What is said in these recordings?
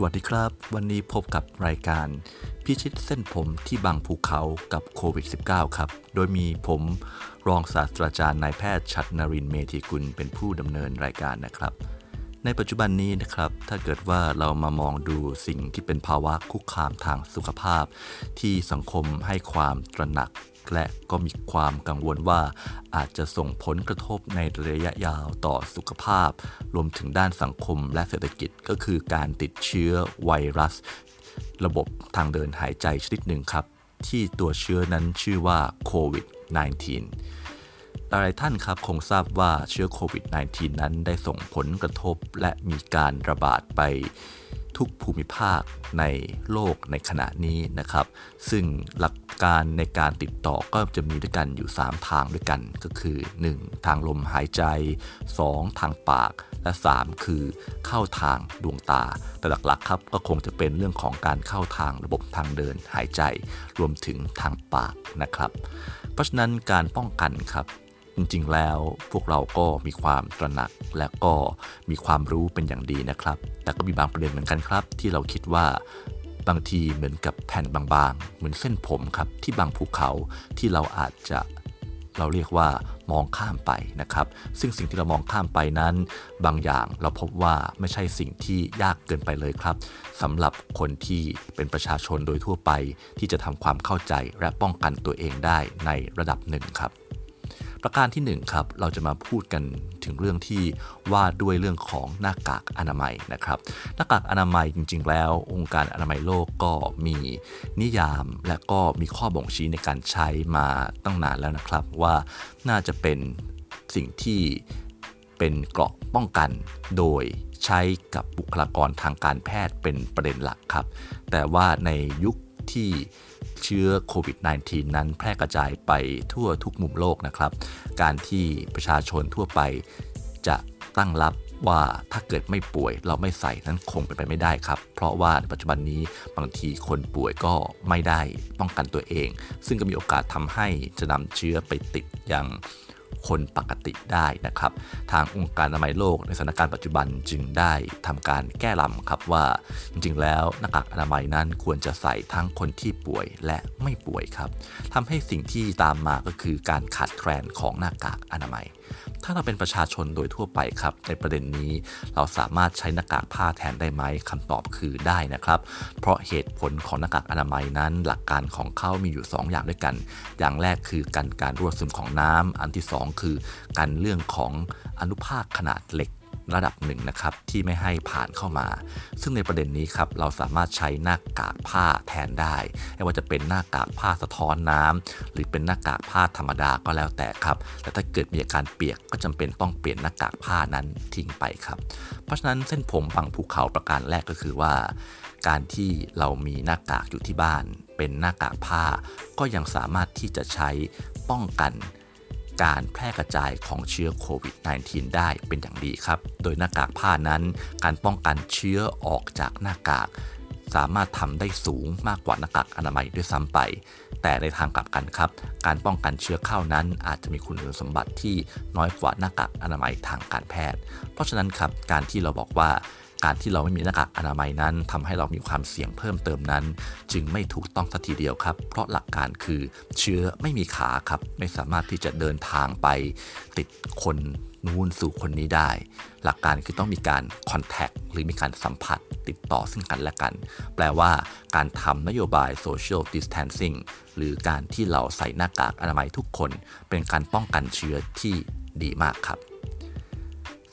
สวัสดีครับ วันนี้พบกับรายการพิชิตเส้นผมที่บางภูเขากับโควิด -19 ครับ โดยมีผมรองศาสตราจารย์นายแพทย์ชัดนรินเมธีกุลเป็นผู้ดำเนินรายการนะครับ ในปัจจุบันนี้นะครับ ถ้าเกิดว่าเรามามองดูสิ่งที่เป็นภาวะคุกคามทางสุขภาพ ที่สังคมให้ความตระหนัก และก็มีความกังวลว่าอาจจะส่งผลกระทบในระยะยาวต่อสุขภาพ รวมถึงด้านสังคมและเศรษฐกิจก็คือการติดเชื้อไวรัส ระบบทางเดินหายใจชนิดหนึ่งครับ ที่ตัวเชื้อนั้นชื่อว่าโควิด -19 หลายท่านครับคงทราบว่าเชื้อโควิด -19 นั้นได้ส่งผลกระทบและมีการระบาดไป ทุกภูมิภาคในโลกในขณะนี้นะครับ ซึ่งหลักการในการติดต่อก็จะมีด้วยกันอยู่ 3 ทางด้วยกันก็คือ 1. ทางลมหายใจ 2. ทางปาก และ 3 คือเข้าทางดวงตา แต่หลักๆครับก็คงจะเป็นเรื่องของการเข้าทางระบบทางเดินหายใจ รวมถึงทางปากนะครับ เพราะฉะนั้นการป้องกันครับ จริงๆ แล้วพวกเราก็มีความตระหนักและก็มีความรู้เป็นอย่างดีนะครับ แต่ก็มีบางประเด็นเหมือนกันครับ ที่เราคิดว่าบางทีเหมือนกับแผ่นบางๆ เหมือนเส้นผมครับที่บางภูเขาที่เราอาจจะเราเรียกว่ามองข้ามไปนะครับ ซึ่งสิ่งที่เรามองข้ามไปนั้น บางอย่างเราพบว่าไม่ใช่สิ่งที่ยากเกินไปเลยครับสำหรับคนที่เป็นประชาชนโดยทั่วไป ที่จะทำความเข้าใจและป้องกันตัวเองได้ในระดับหนึ่งครับ ประการที่ 1 ครับ เราจะมาพูดกันถึงเรื่องที่ว่าด้วยเรื่องของหน้ากากอนามัยนะครับหน้ากากอนามัยจริง ๆ แล้ว องค์การอนามัยโลกก็มีนิยาม และก็มีข้อบ่งชี้ในการใช้มาตั้งนานแล้วนะครับ ว่าน่าจะเป็นสิ่งที่เป็นเกราะป้องกันโดยใช้กับบุคลากรทางการแพทย์เป็นประเด็นหลักครับ แต่ว่าในยุค ที่เชื้อโควิด -19 นั้นแพร่กระจายไปทั่วทุกมุมโลกนะครับ การที่ประชาชนทั่วไปจะตั้งรับว่าถ้าเกิดไม่ป่วยเราไม่ใส่นั้นคงเป็นไปไม่ได้ครับ เพราะว่าในปัจจุบันนี้บางทีคนป่วยก็ไม่ได้ป้องกันตัวเอง ซึ่งก็มีโอกาสทำให้จะนำเชื้อไปติดอย่าง คนปกติได้นะครับ ทางองค์การอนามัยโลกในสถานการณ์ปัจจุบันจึงได้ทำการแก้ลำครับว่า จริงๆ แล้วหน้ากากอนามัยนั้นควรจะใส่ทั้งคนที่ป่วยและไม่ป่วยครับทำให้สิ่งที่ตามมาก็คือการขาดแคลนของหน้ากากอนามัย ถ้าเราเป็นประชาชนโดยทั่วไปครับ ในประเด็นนี้เราสามารถใช้หน้ากากผ้าแทนได้ไหมคำตอบคือได้นะครับ เพราะเหตุผลของหน้ากากอนามัยนั้น หลักการของเขามีอยู่ 2 อย่างด้วยกัน อย่างแรกคือการการรั่วซึมของน้ำอันที่2คือการเรื่องของอนุภาคขนาดเล็กระดับหนึ่งนะครับที่ไม่ให้ผ่านเข้ามา ซึ่งในประเด็นนี้ครับเราสามารถใช้หน้ากากผ้าแทนได้ ไม่ว่าจะเป็นหน้ากากผ้าสะท้อนน้ำหรือเป็นหน้ากากผ้าธรรมดาก็แล้วแต่ครับ แต่ถ้าเกิดมีอาการเปียกก็จำเป็นต้องเปลี่ยนหน้ากากผ้านั้นทิ้งไปครับ เพราะฉะนั้นเส้นผมบางภูเขาประการแรกก็คือว่า การที่เรามีหน้ากากอยู่ที่บ้าน เป็นหน้ากากผ้า ก็ยังสามารถที่จะใช้ป้องกัน การแพร่กระจายของเชื้อโควิด -19 ได้เป็นอย่างดีครับ โดยหน้ากากผ้านั้น การป้องกันเชื้อออกจากหน้ากาก สามารถทำได้สูงมากกว่าหน้ากากอนามัยด้วยซ้ำไป แต่ในทางกลับกันครับ การป้องกันเชื้อเข้านั้น อาจจะมีคุณสมบัติที่น้อยกว่าหน้ากากอนามัยทางการแพทย์ เพราะฉะนั้นครับการที่เราบอกว่า การที่เราไม่มีหน้ากากอนามัยนั้นทำให้เรามีความเสี่ยงเพิ่มเติมนั้น จึงไม่ถูกต้องสัทีเดียวครับ เพราะหลักการคือเชื้อไม่มีขาครับ ไม่สามารถที่จะเดินทางไปติดคนนู้นสู่คนนี้ได้ หลักการคือต้องมีการคอนแทคหรือมีการสัมผัสติดต่อซึ่งกันและกัน แปลว่าการทำนโยบาย social distancing หรือการที่เราใส่หน้ากากอนามัยทุกคน เป็นการป้องกันเชื้อที่ดีมากครับ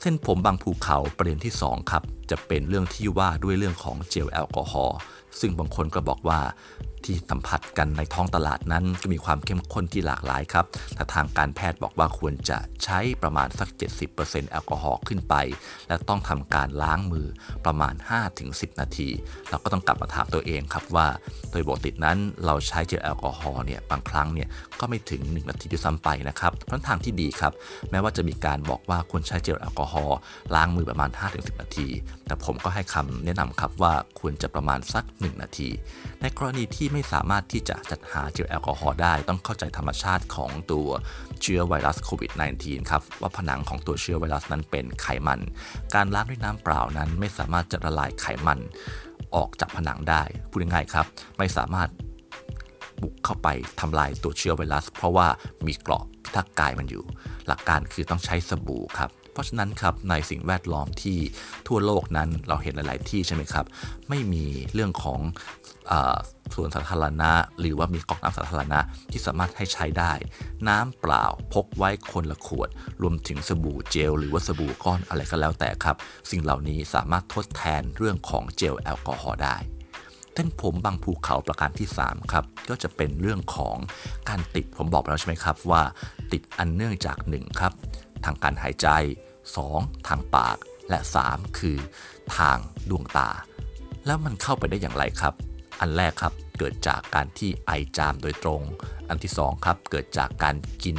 เส้นผมบางภูเขาประเด็นที่ 2 ครับ จะเป็นเรื่องที่ว่าด้วยเรื่องของเจลแอลกอฮอล์ซึ่งบางคนก็บอกว่าที่สัมผัสกันในท้องตลาดนั้นก็มีความเข้มข้นที่หลากหลายครับแต่ทางการแพทย์บอกว่าควรจะใช้ประมาณสัก 70%แอลกอฮอล์ขึ้นไป และต้องทำการล้างมือประมาณ 5-10 นาที เราก็ต้องกลับมาถามตัวเองครับว่าโดยปกตินั้นเราใช้เจลแอลกอฮอล์เนี่ยบางครั้งเนี่ยก็ไม่ถึง 1 นาทีด้วยซ้ำไปนะครับเพราะทางที่ดีครับ แม้ว่าจะมีการบอกว่าควรใช้เจลแอลกอฮอล์ล้างมือประมาณ 5-10 นาที แต่ผมก็ให้คำแนะนำครับว่าควรจะประมาณสัก 1 นาที ในกรณีที่ไม่สามารถที่จะจัดหาเจลแอลกอฮอล์ได้ ต้องเข้าใจธรรมชาติของตัวเชื้อไวรัสโควิด -19 ครับ ว่าผนังของตัวเชื้อไวรัสนั้นเป็นไขมัน การล้างด้วยน้ำเปล่านั้นไม่สามารถจะละลายไขมันออกจากผนังได้พูดง่ายๆครับ ไม่สามารถบุกเข้าไปทำลายตัวเชื้อไวรัส เพราะว่ามีเกราะพิทักษ์กายมันอยู่ หลักการคือต้องใช้สบู่ครับ เพราะฉะนั้นครับในสิ่งแวดล้อมที่ทั่วโลกนั้นเราเห็นหลาย ๆ ที่ใช่ไหมครับ ไม่มีเรื่องของส่วนสาธารณะ หรือว่ามีก๊อกน้ำสาธารณะที่สามารถให้ใช้ได้ น้ำเปล่าพกไว้คนละขวด รวมถึงสบู่เจล หรือว่าสบู่ก้อนอะไรก็แล้วแต่ครับ สิ่งเหล่านี้สามารถทดแทนเรื่องของเจลแอลกอฮอล์ได้เส้นผมบางภูเขาประการที่ 3 ครับ ก็จะเป็นเรื่องของการติดผมบอกแล้วใช่ไหมครับว่า ติดอันเนื่องจาก1ครับทางการหายใจ 2. ทางปากและ 3 คือ ทางดวงตา แล้วมันเข้าไปได้อย่างไรครับ อันแรกครับเกิดจากการที่ไอจามโดยตรง อันที่2ครับเกิดจากการกิน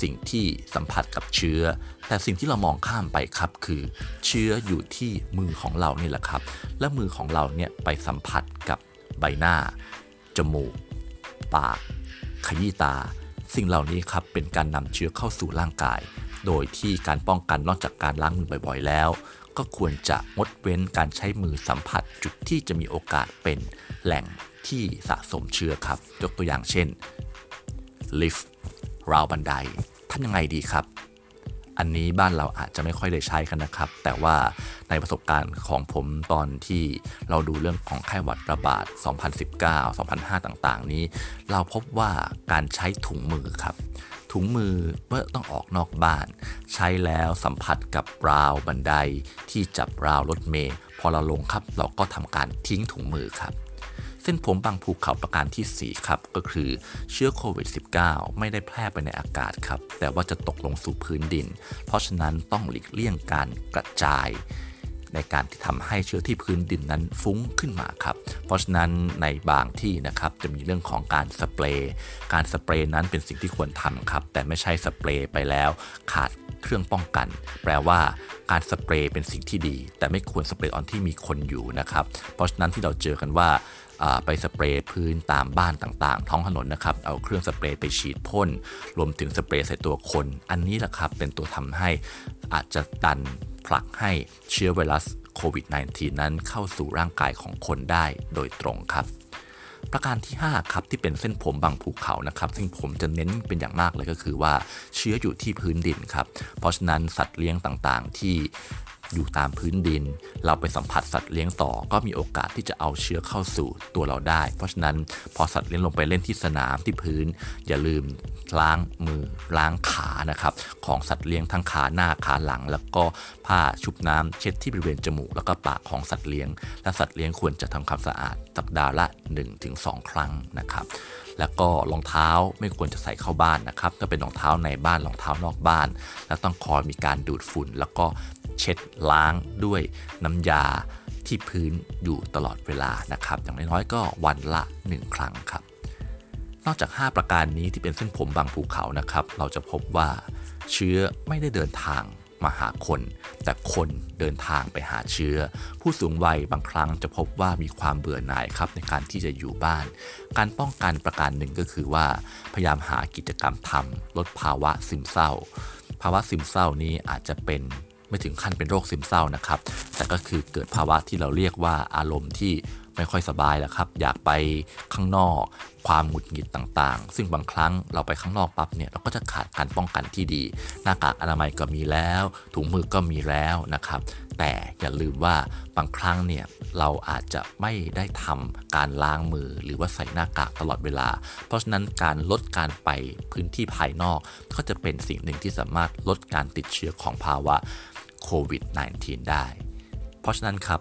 สิ่งที่สัมผัสกับเชื้อ แต่สิ่งที่เรามองข้ามไปครับคือเชื้ออยู่ที่มือของเรานี่แหละครับ และมือของเราเนี่ยไปสัมผัสกับใบหน้า จมูก ปาก ขยี้ตา สิ่งเหล่านี้ครับเป็นการนำเชื้อเข้าสู่ร่างกาย โดยที่การป้องกันนอกจากการล้างมือบ่อยๆ แล้ว ก็ควรจะงดเว้นการใช้มือสัมผัสจุดที่จะมีโอกาสเป็นแหล่งที่สะสมเชื้อครับ ยกตัวอย่างเช่นลิฟต์ราวบันไดทำยังไงดีครับ อันนี้บ้านเราอาจจะไม่ค่อยได้ใช้กันนะครับ แต่ว่าในประสบการณ์ของผมตอนที่เราดูเรื่องของไข้หวัดระบาด 2019 2005 ต่างๆ นี้ เราพบว่าการใช้ถุงมือครับ ถุงมือเมื่อต้องออกนอกบ้าน ใช้แล้วสัมผัสกับราวบันไดที่จับราวรถเมย์พอเราลงครับ เราก็ทำการทิ้งถุงมือครับ เส้นผมบางภูเขาประการที่ 4 ครับ ก็คือเชื้อโควิด -19 ไม่ได้แพร่ไปในอากาศครับ แต่ว่าจะตกลงสู่พื้นดิน เพราะฉะนั้นต้องหลีกเลี่ยงการกระจาย ในการที่ทำให้เชื้อที่พื้นดินนั้นฟุ้งขึ้นมาครับ เพราะฉะนั้นในบางที่นะครับจะมีเรื่องของการสเปรย์ การสเปรย์นั้นเป็นสิ่งที่ควรทำครับ แต่ไม่ใช่สเปรย์ไปแล้วขาดเครื่องป้องกัน แปลว่าการสเปรย์เป็นสิ่งที่ดี แต่ไม่ควรสเปรย์ออนที่มีคนอยู่นะครับ เพราะฉะนั้นที่เราเจอกันว่าไปสเปรย์พื้นตามบ้านต่างๆ ท้องถนนนะครับ เอาเครื่องสเปรย์ไปฉีดพ่น รวมถึงสเปรย์ใส่ตัวคน อันนี้แหละครับเป็นตัวทำให้อาจจะดัน ผลักให้เชื้อไวรัสโควิด -19 นั้นเข้าสู่ร่างกายของคนได้โดยตรงครับ ประการที่ 5 ครับที่เป็นเส้นผมบางภูเขานะครับซึ่งผมจะเน้นเป็นอย่างมากเลยก็คือว่าเชื้ออยู่ที่พื้นดินครับ เพราะฉะนั้นสัตว์เลี้ยงต่างๆ ที่ อยู่ตามพื้นดิน เราไปสัมผัสสัตว์เลี้ยงต่อ ก็มีโอกาสที่จะเอาเชื้อเข้าสู่ตัวเราได้ เพราะฉะนั้นพอสัตว์เลี้ยงลงไปเล่นที่สนามที่พื้น อย่าลืมล้างมือล้างขานะครับของสัตว์เลี้ยงทั้งขาหน้าขาหลัง แล้วก็ผ้าชุบน้ำเช็ดที่บริเวณจมูกแล้วก็ปากของสัตว์เลี้ยง และสัตว์เลี้ยงควรจะทำความสะอาดสัปดาห์ละ 1-2 ครั้งนะครับแล้วก็รองเท้าไม่ควรจะใส่เข้าบ้านนะครับถ้าเป็นรองเท้าในบ้านรองเท้านอกบ้าน แล้วต้องคอยมีการดูดฝุ่น แล้วก็ เช็ดล้างด้วยน้ำยาที่พื้นอยู่ตลอดเวลานะครับ อย่างน้อยๆก็วันละ 1 ครั้งครับ นอกจาก 5 ประการนี้ที่เป็นเส้นผมบางภูเขานะครับ เราจะพบว่าเชื้อไม่ได้เดินทางมาหาคน แต่คนเดินทางไปหาเชื้อ ผู้สูงวัยบางครั้งจะพบว่ามีความเบื่อหน่ายครับในการที่จะอยู่บ้าน การป้องกันประการหนึ่งก็คือว่า พยายามหากิจกรรมทำลดภาวะซึมเศร้า ภาวะซึมเศร้านี้อาจจะเป็น ไม่ถึงขั้นเป็นโรคซึมเศร้านะครับ แต่ก็คือเกิดภาวะที่เราเรียกว่าอารมณ์ที่ไม่ค่อยสบายแล้วครับ อยากไปข้างนอก ความหงุดหงิดต่างๆ ซึ่งบางครั้งเราไปข้างนอกปั๊บเนี่ยเราก็จะขาดการป้องกันที่ดี หน้ากากอนามัยก็มีแล้ว ถุงมือก็มีแล้วนะครับ แต่อย่าลืมว่าบางครั้งเนี่ยเราอาจจะไม่ได้ทำการล้างมือหรือว่าใส่หน้ากากตลอดเวลา เพราะฉะนั้นการลดการไปพื้นที่ภายนอก ก็จะเป็นสิ่งหนึ่งที่สามารถลดการติดเชื้อของภาวะ โควิด -19 ได้ เพราะฉะนั้นครับ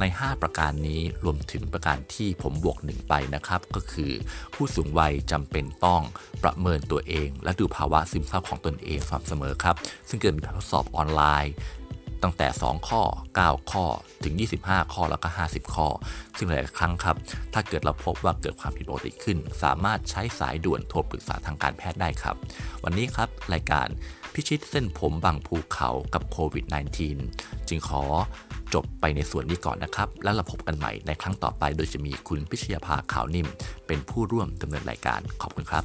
ใน 5 ประการนี้รวมถึงประการที่ผมบวกหนึ่งไปนะครับ ก็คือ ผู้สูงวัยจำเป็นต้องประเมินตัวเอง และดูภาวะซึมเศร้าของตนเองสม่ำเสมอครับ ซึ่งเกิดมีทดสอบออนไลน์ ตั้งแต่ 2 ข้อ 9 ข้อถึง 25 ข้อแล้วก็ 50 ข้อ ซึ่งหลายครั้งครับ ถ้าเกิดเราพบว่าเกิดความผิดปกติขึ้น สามารถใช้สายด่วนโทรปรึกษาทางการแพทย์ได้ครับ วันนี้ครับรายการพิชิตเส้นผมบางภูเขากับโควิด -19 จึงขอจบไปในส่วนนี้ก่อนนะครับ แล้วเราพบกันใหม่ในครั้งต่อไป โดยจะมีคุณพิชยาภาขาวนิ่ม เป็นผู้ร่วมดำเนินรายการขอบคุณครับ